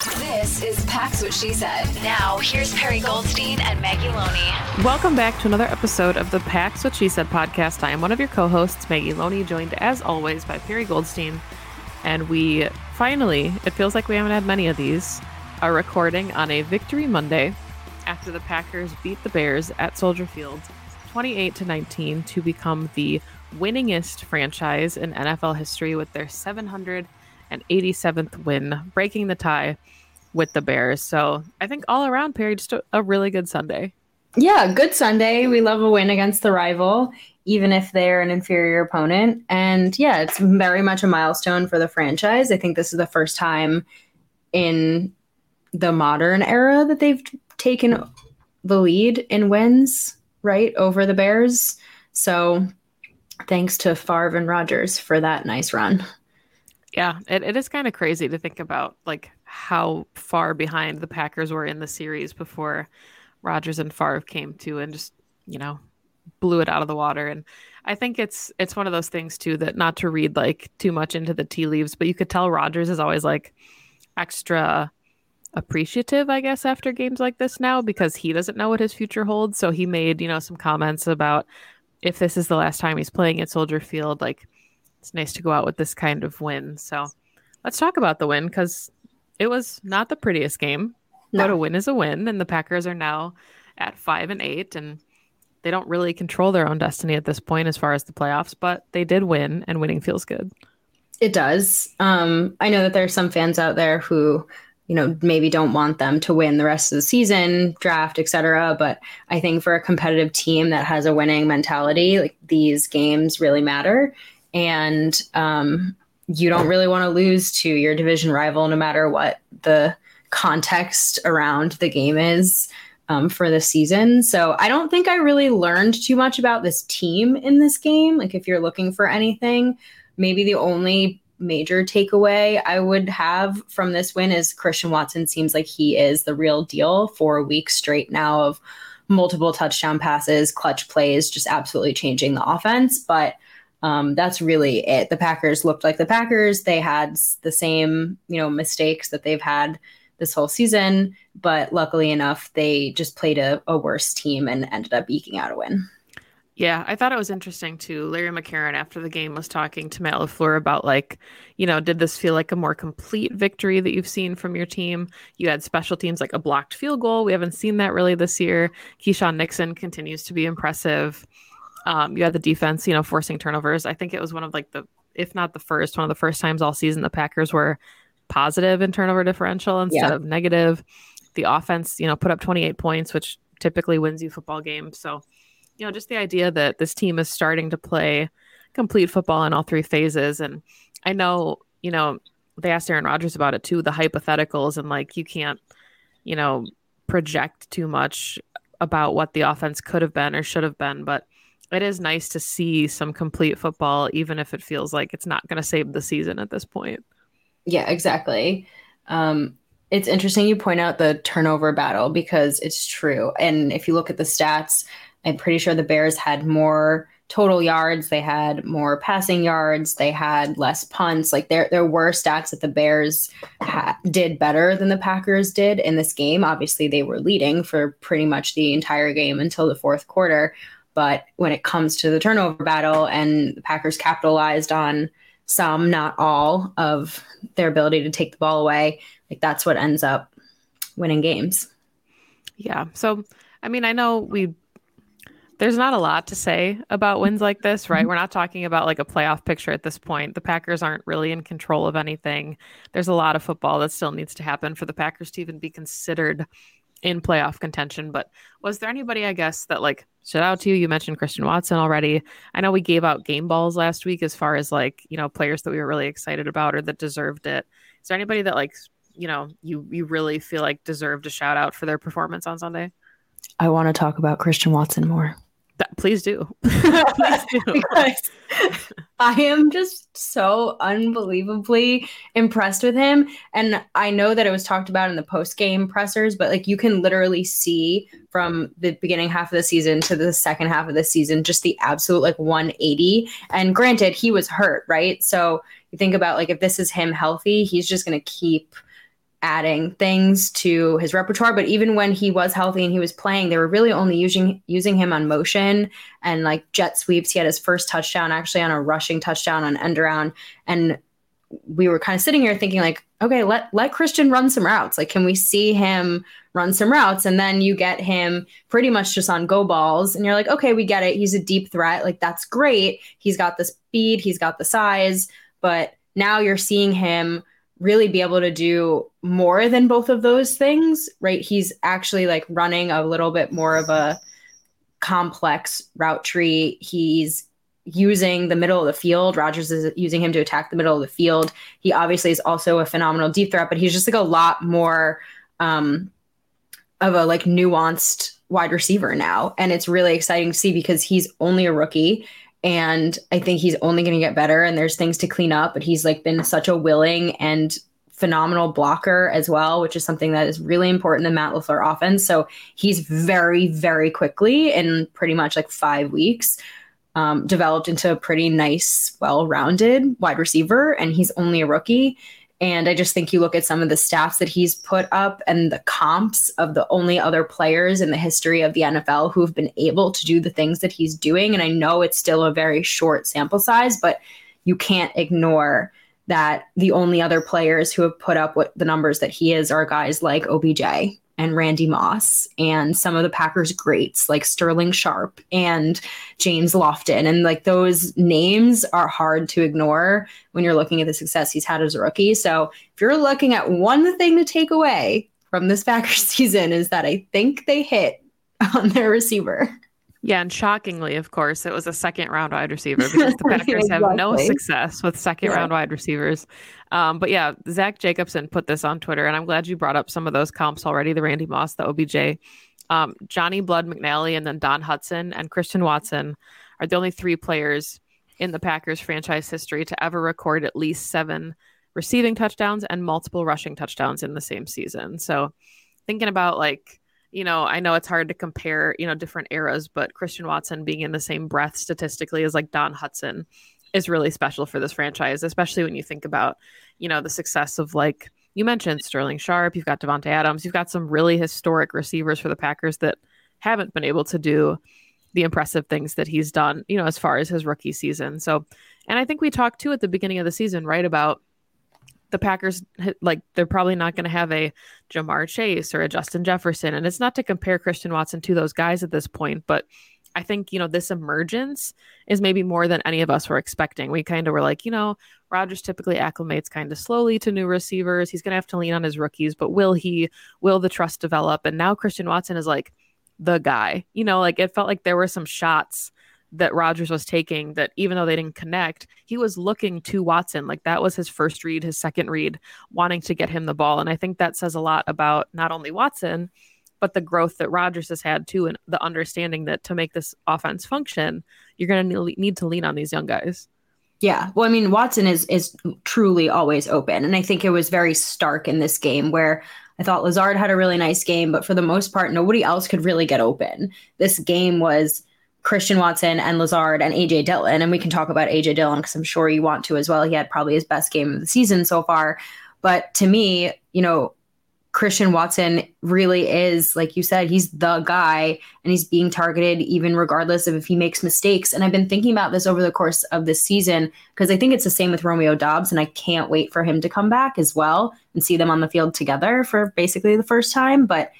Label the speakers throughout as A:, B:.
A: This is Pax What She Said. Now, here's Perri Goldstein and Maggie Loney.
B: Welcome back to another episode of the Pax What She Said podcast. I am one of your co hosts, Maggie Loney, joined as always by Perri Goldstein. And we finally, it feels like we haven't had many of these, are recording on a Victory Monday after the Packers beat the Bears at Soldier Field 28 to 19 to become the winningest franchise in NFL history with their 700- and 87th win, breaking the tie with the Bears. So I think all around, Perri, just a, really good Sunday.
C: Yeah, good Sunday. We love a win against the rival, even if they're an inferior opponent. And yeah, it's very much a milestone for the franchise. I think this is the first time in the modern era that they've taken the lead in wins, right, over the Bears. So thanks to Favre and Rodgers for that nice run.
B: Yeah, it, it is kind of crazy to think about like how far behind the Packers were in the series before Rodgers and Favre came to and just, you know, blew it out of the water. And I think it's it's one of those things too that not to read like too much into the tea leaves, but you could tell Rodgers is always like extra appreciative, I guess, after games like this now because he doesn't know what his future holds. So he made, you know, some comments about if this is the last time he's playing at Soldier Field, like it's nice to go out with this kind of win. So let's talk about the win because it was not the prettiest game, no. but a win is a win. And the Packers are now at five and eight, and they don't really control their own destiny at this point as far as the playoffs, but they did win, and winning feels good.
C: It does. Um, I know that there are some fans out there who you know maybe don't want them to win the rest of the season draft etc but i think for a competitive team that has a winning mentality like these games really matter and um, you don't really want to lose to your division rival, no matter what the context around the game is um, for the season. So I don't think I really learned too much about this team in this game. Like, if you're looking for anything, maybe the only major takeaway I would have from this win is Christian Watson seems like he is the real deal for a week straight now of multiple touchdown passes, clutch plays, just absolutely changing the offense. But um, that's really it. The Packers looked like the Packers. They had the same, you know, mistakes that they've had this whole season, but luckily enough, they just played a, a worse team and ended up eking out a win.
B: Yeah, I thought it was interesting too. Larry McCarren after the game was talking to Matt LaFleur about like, you know, did this feel like a more complete victory that you've seen from your team? You had special teams like a blocked field goal. We haven't seen that really this year. Keisean Nixon continues to be impressive. Um, you had the defense, you know, forcing turnovers. I think it was one of like the, if not the first, one of the first times all season the Packers were positive in turnover differential instead yeah. of negative. The offense, you know, put up 28 points, which typically wins you football games. So, you know, just the idea that this team is starting to play complete football in all three phases. And I know, you know, they asked Aaron Rodgers about it too, the hypotheticals, and like you can't, you know, project too much about what the offense could have been or should have been. But it is nice to see some complete football, even if it feels like it's not going to save the season at this point.
C: Yeah, exactly. Um, it's interesting you point out the turnover battle because it's true. And if you look at the stats, I'm pretty sure the Bears had more total yards, they had more passing yards, they had less punts. Like there, there were stats that the Bears ha- did better than the Packers did in this game. Obviously, they were leading for pretty much the entire game until the fourth quarter. But when it comes to the turnover battle, and the Packers capitalized on some, not all, of their ability to take the ball away, like that's what ends up winning games.
B: Yeah. So, I mean, I know we there's not a lot to say about wins like this, right? Mm-hmm. We're not talking about like a playoff picture at this point. The Packers aren't really in control of anything. There's a lot of football that still needs to happen for the Packers to even be considered in playoff contention. But was there anybody, I guess, that like stood out to you? You mentioned Christian Watson already. I know we gave out game balls last week as far as like, you know, players that we were really excited about or that deserved it. Is there anybody that like, you know, you you really feel like deserved a shout out for their performance on Sunday?
C: I want to talk about Christian Watson more.
B: That, please do. please
C: do. because I am just so unbelievably impressed with him. And I know that it was talked about in the post game pressers, but like you can literally see from the beginning half of the season to the second half of the season just the absolute like 180. And granted, he was hurt, right? So you think about like if this is him healthy, he's just going to keep adding things to his repertoire. But even when he was healthy and he was playing, they were really only using using him on motion and like jet sweeps. He had his first touchdown actually on a rushing touchdown on end around. And we were kind of sitting here thinking like, okay, let let Christian run some routes. Like, can we see him run some routes? And then you get him pretty much just on go balls, and you're like, okay, we get it. He's a deep threat. Like that's great. He's got the speed. He's got the size. But now you're seeing him really be able to do more than both of those things, right? He's actually like running a little bit more of a complex route tree. He's using the middle of the field. Rodgers is using him to attack the middle of the field. He obviously is also a phenomenal deep threat, but he's just like a lot more um, of a like nuanced wide receiver now. And it's really exciting to see because he's only a rookie and I think he's only going to get better and there's things to clean up, but he's like been such a willing and phenomenal blocker as well, which is something that is really important in Matt LaFleur offense. So he's very, very quickly in pretty much like five weeks. Um, developed into a pretty nice, well rounded wide receiver, and he's only a rookie. And I just think you look at some of the stats that he's put up and the comps of the only other players in the history of the NFL who've been able to do the things that he's doing. And I know it's still a very short sample size, but you can't ignore that the only other players who have put up what the numbers that he is are guys like OBJ and Randy Moss and some of the Packers greats like Sterling Sharpe and James Lofton. And like those names are hard to ignore when you're looking at the success he's had as a rookie. So if you're looking at one thing to take away from this Packers season is that I think they hit on their receiver.
B: Yeah, and shockingly, of course, it was a second round wide receiver because the Packers exactly. have no success with second yeah. round wide receivers. Um, but yeah, Zach Jacobson put this on Twitter, and I'm glad you brought up some of those comps already the Randy Moss, the OBJ, um, Johnny Blood McNally, and then Don Hutson and Christian Watson are the only three players in the Packers franchise history to ever record at least seven receiving touchdowns and multiple rushing touchdowns in the same season. So thinking about like, you know, I know it's hard to compare, you know, different eras, but Christian Watson being in the same breath statistically as like Don Hutson is really special for this franchise, especially when you think about, you know, the success of like you mentioned Sterling Sharpe, you've got Davante Adams, you've got some really historic receivers for the Packers that haven't been able to do the impressive things that he's done, you know, as far as his rookie season. So, and I think we talked too at the beginning of the season, right, about the Packers like they're probably not going to have a Ja'Marr Chase or a Justin Jefferson and it's not to compare Christian Watson to those guys at this point but I think you know this emergence is maybe more than any of us were expecting. We kind of were like, you know, Rodgers typically acclimates kind of slowly to new receivers. He's going to have to lean on his rookies, but will he will the trust develop? And now Christian Watson is like the guy. You know, like it felt like there were some shots that Rodgers was taking that even though they didn't connect, he was looking to Watson. Like that was his first read, his second read, wanting to get him the ball. And I think that says a lot about not only Watson, but the growth that Rodgers has had too, and the understanding that to make this offense function, you're going to need to lean on these young guys.
C: Yeah. Well, I mean, Watson is is truly always open. And I think it was very stark in this game where I thought Lazard had a really nice game, but for the most part, nobody else could really get open. This game was Christian Watson and Lazard and AJ Dillon. And we can talk about AJ Dillon because I'm sure you want to as well. He had probably his best game of the season so far. But to me, you know, Christian Watson really is, like you said, he's the guy and he's being targeted even regardless of if he makes mistakes. And I've been thinking about this over the course of this season because I think it's the same with Romeo Doubs. And I can't wait for him to come back as well and see them on the field together for basically the first time. But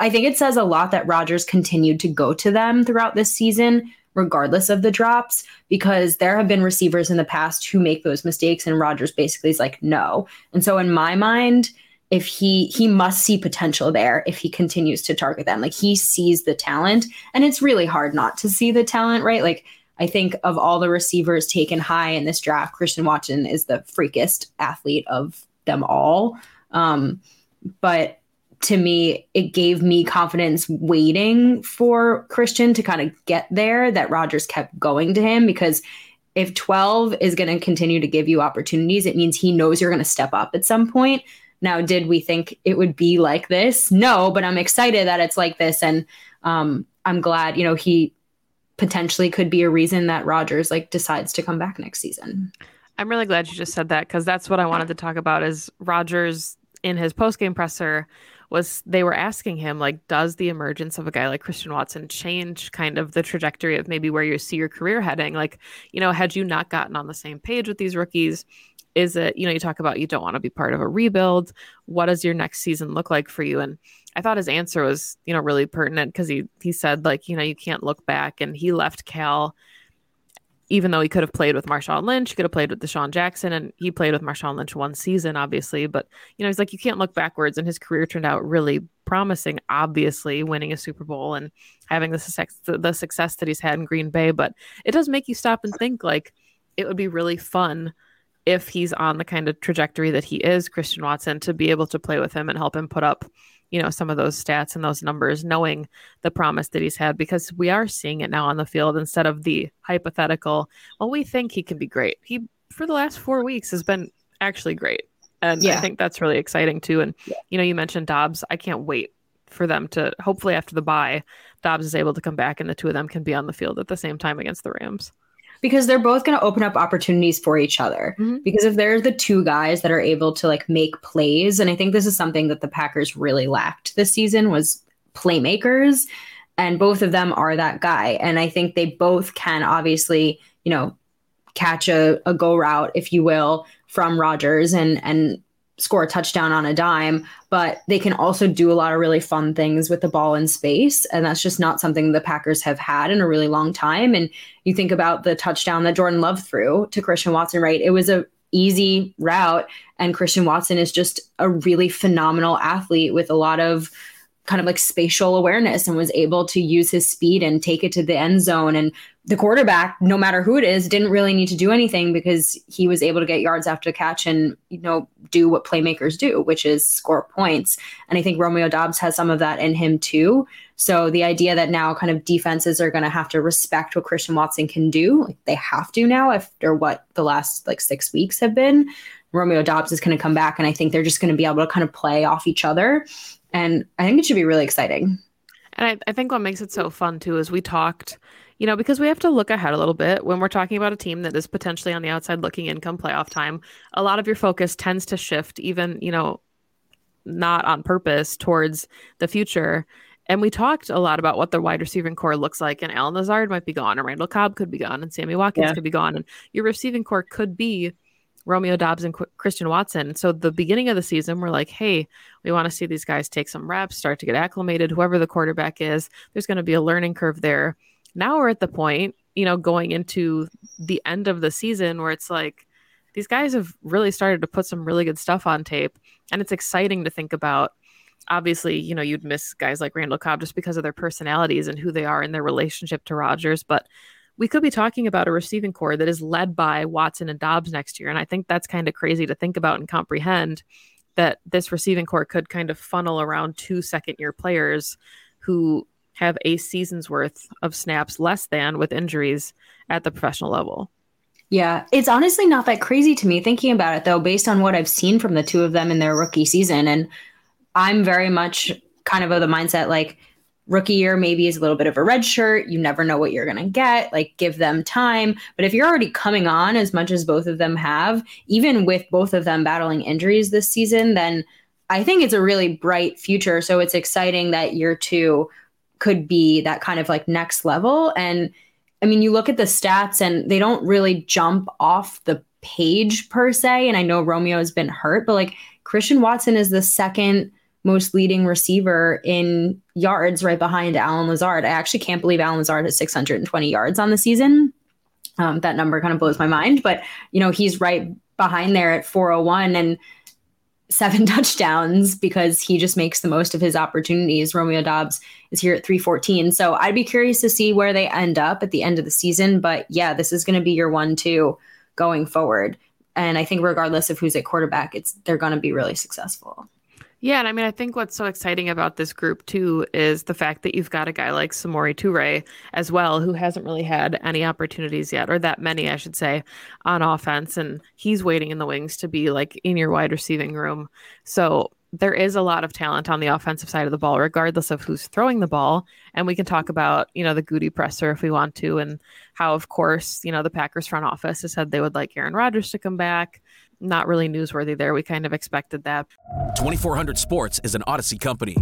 C: I think it says a lot that Rodgers continued to go to them throughout this season, regardless of the drops, because there have been receivers in the past who make those mistakes. And Rodgers basically is like, no. And so in my mind, if he he must see potential there if he continues to target them like he sees the talent and it's really hard not to see the talent right like i think of all the receivers taken high in this draft christian watson is the freakest athlete of them all um, but to me it gave me confidence waiting for christian to kind of get there that Rodgers kept going to him because if 12 is going to continue to give you opportunities it means he knows you're going to step up at some point now, did we think it would be like this? No, but I'm excited that it's like this. And um, I'm glad, you know, he potentially could be a reason that Rodgers like decides to come back next season.
B: I'm really glad you just said that because that's what I wanted to talk about is Rodgers in his post-game presser was they were asking him like does the emergence of a guy like Christian Watson change kind of the trajectory of maybe where you see your career heading? Like you know had you not gotten on the same page with these rookies is it you know you talk about you don't want to be part of a rebuild. What does your next season look like for you? And i thought his answer was you know really pertinent because he he said like you know you can't look back and he left cal even though he could have played with Marshawn Lynch, he could have played with DeSean Jackson, and he played with Marshawn Lynch one season, obviously. But you know, he's like, you can't look backwards, and his career turned out really promising. Obviously, winning a Super Bowl and having the success, the success that he's had in Green Bay, but it does make you stop and think like it would be really fun if he's on the kind of trajectory that he is, Christian Watson, to be able to play with him and help him put up, you know, some of those stats and those numbers, knowing the promise that he's had, because we are seeing it now on the field instead of the hypothetical, well, we think he can be great. He, for the last four weeks, has been actually great. And yeah. I think that's really exciting too. And, yeah. you know, you mentioned Doubs I can't wait for them to hopefully after the bye, Doubs is able to come back and the two of them can be on the field at the same time against the Rams
C: because they're both going to open up opportunities for each other. Mm-hmm. Because if they're the two guys that are able to like make plays, and I think this is something that the Packers really lacked this season was playmakers, and both of them are that guy. And I think they both can obviously, you know, catch a, a go route, if you will, from Rodgers and and score a touchdown on a dime, but they can also do a lot of really fun things with the ball in space. And that's just not something the Packers have had in a really long time. And you think about the touchdown that Jordan Love threw to Christian Watson, right? It was a easy route. And Christian Watson is just a really phenomenal athlete with a lot of kind of like spatial awareness and was able to use his speed and take it to the end zone. And the quarterback, no matter who it is, didn't really need to do anything because he was able to get yards after the catch and, you know, do what playmakers do, which is score points. And I think Romeo Doubs has some of that in him too. So the idea that now kind of defenses are going to have to respect what Christian Watson can do, like they have to now after what the last like six weeks have been. Romeo Doubs is going to come back, and I think they're just going to be able to kind of play off each other and I think it should be really exciting.
B: And I, I think what makes it so fun too is we talked, you know, because we have to look ahead a little bit when we're talking about a team that is potentially on the outside looking in come playoff time. A lot of your focus tends to shift, even, you know, not on purpose towards the future. And we talked a lot about what the wide receiving corps looks like, and Allen Lazard might be gone, and Randall Cobb could be gone, and Sammy Watkins yeah. could be gone, and your receiving corps could be Romeo Doubs and Qu- Christian Watson. So the beginning of the season, we're like, hey, we want to see these guys take some reps, start to get acclimated. Whoever the quarterback is, there's going to be a learning curve there. Now we're at the point, you know, going into the end of the season where it's like these guys have really started to put some really good stuff on tape, and it's exciting to think about. Obviously, you know, you'd miss guys like Randall Cobb just because of their personalities and who they are in their relationship to Rodgers, but we could be talking about a receiving corps that is led by Watson and Doubs next year. And I think that's kind of crazy to think about and comprehend that this receiving corps could kind of funnel around two second year players who have a season's worth of snaps less than with injuries at the professional level.
C: Yeah, it's honestly not that crazy to me thinking about it though, based on what I've seen from the two of them in their rookie season. And I'm very much kind of of the mindset like rookie year maybe is a little bit of a red shirt. You never know what you're going to get. Like, give them time. But if you're already coming on as much as both of them have, even with both of them battling injuries this season, then I think it's a really bright future. So it's exciting that year two could be that kind of like next level. And I mean, you look at the stats and they don't really jump off the page per se. And I know Romeo has been hurt, but like Christian Watson is the second most leading receiver in yards right behind Allen Lazard. I actually can't believe Allen Lazard has 620 yards on the season. Um, that number kind of blows my mind, but you know, he's right behind there at 401 and seven touchdowns because he just makes the most of his opportunities. Romeo Doubs is here at 314. So I'd be curious to see where they end up at the end of the season. But yeah, this is going to be your one two going forward. And I think regardless of who's at quarterback, it's they're going to be really successful.
B: Yeah, and I mean, I think what's so exciting about this group too is the fact that you've got a guy like Samori Toure as well, who hasn't really had any opportunities yet, or that many, I should say, on offense, and he's waiting in the wings to be like in your wide receiving room. So there is a lot of talent on the offensive side of the ball, regardless of who's throwing the ball. And we can talk about, you know, the Goody presser if we want to, and how, of course, you know, the Packers front office has said they would like Aaron Rodgers to come back not really newsworthy there. We kind of expected that.
D: 2400 Sports is an Audacy company.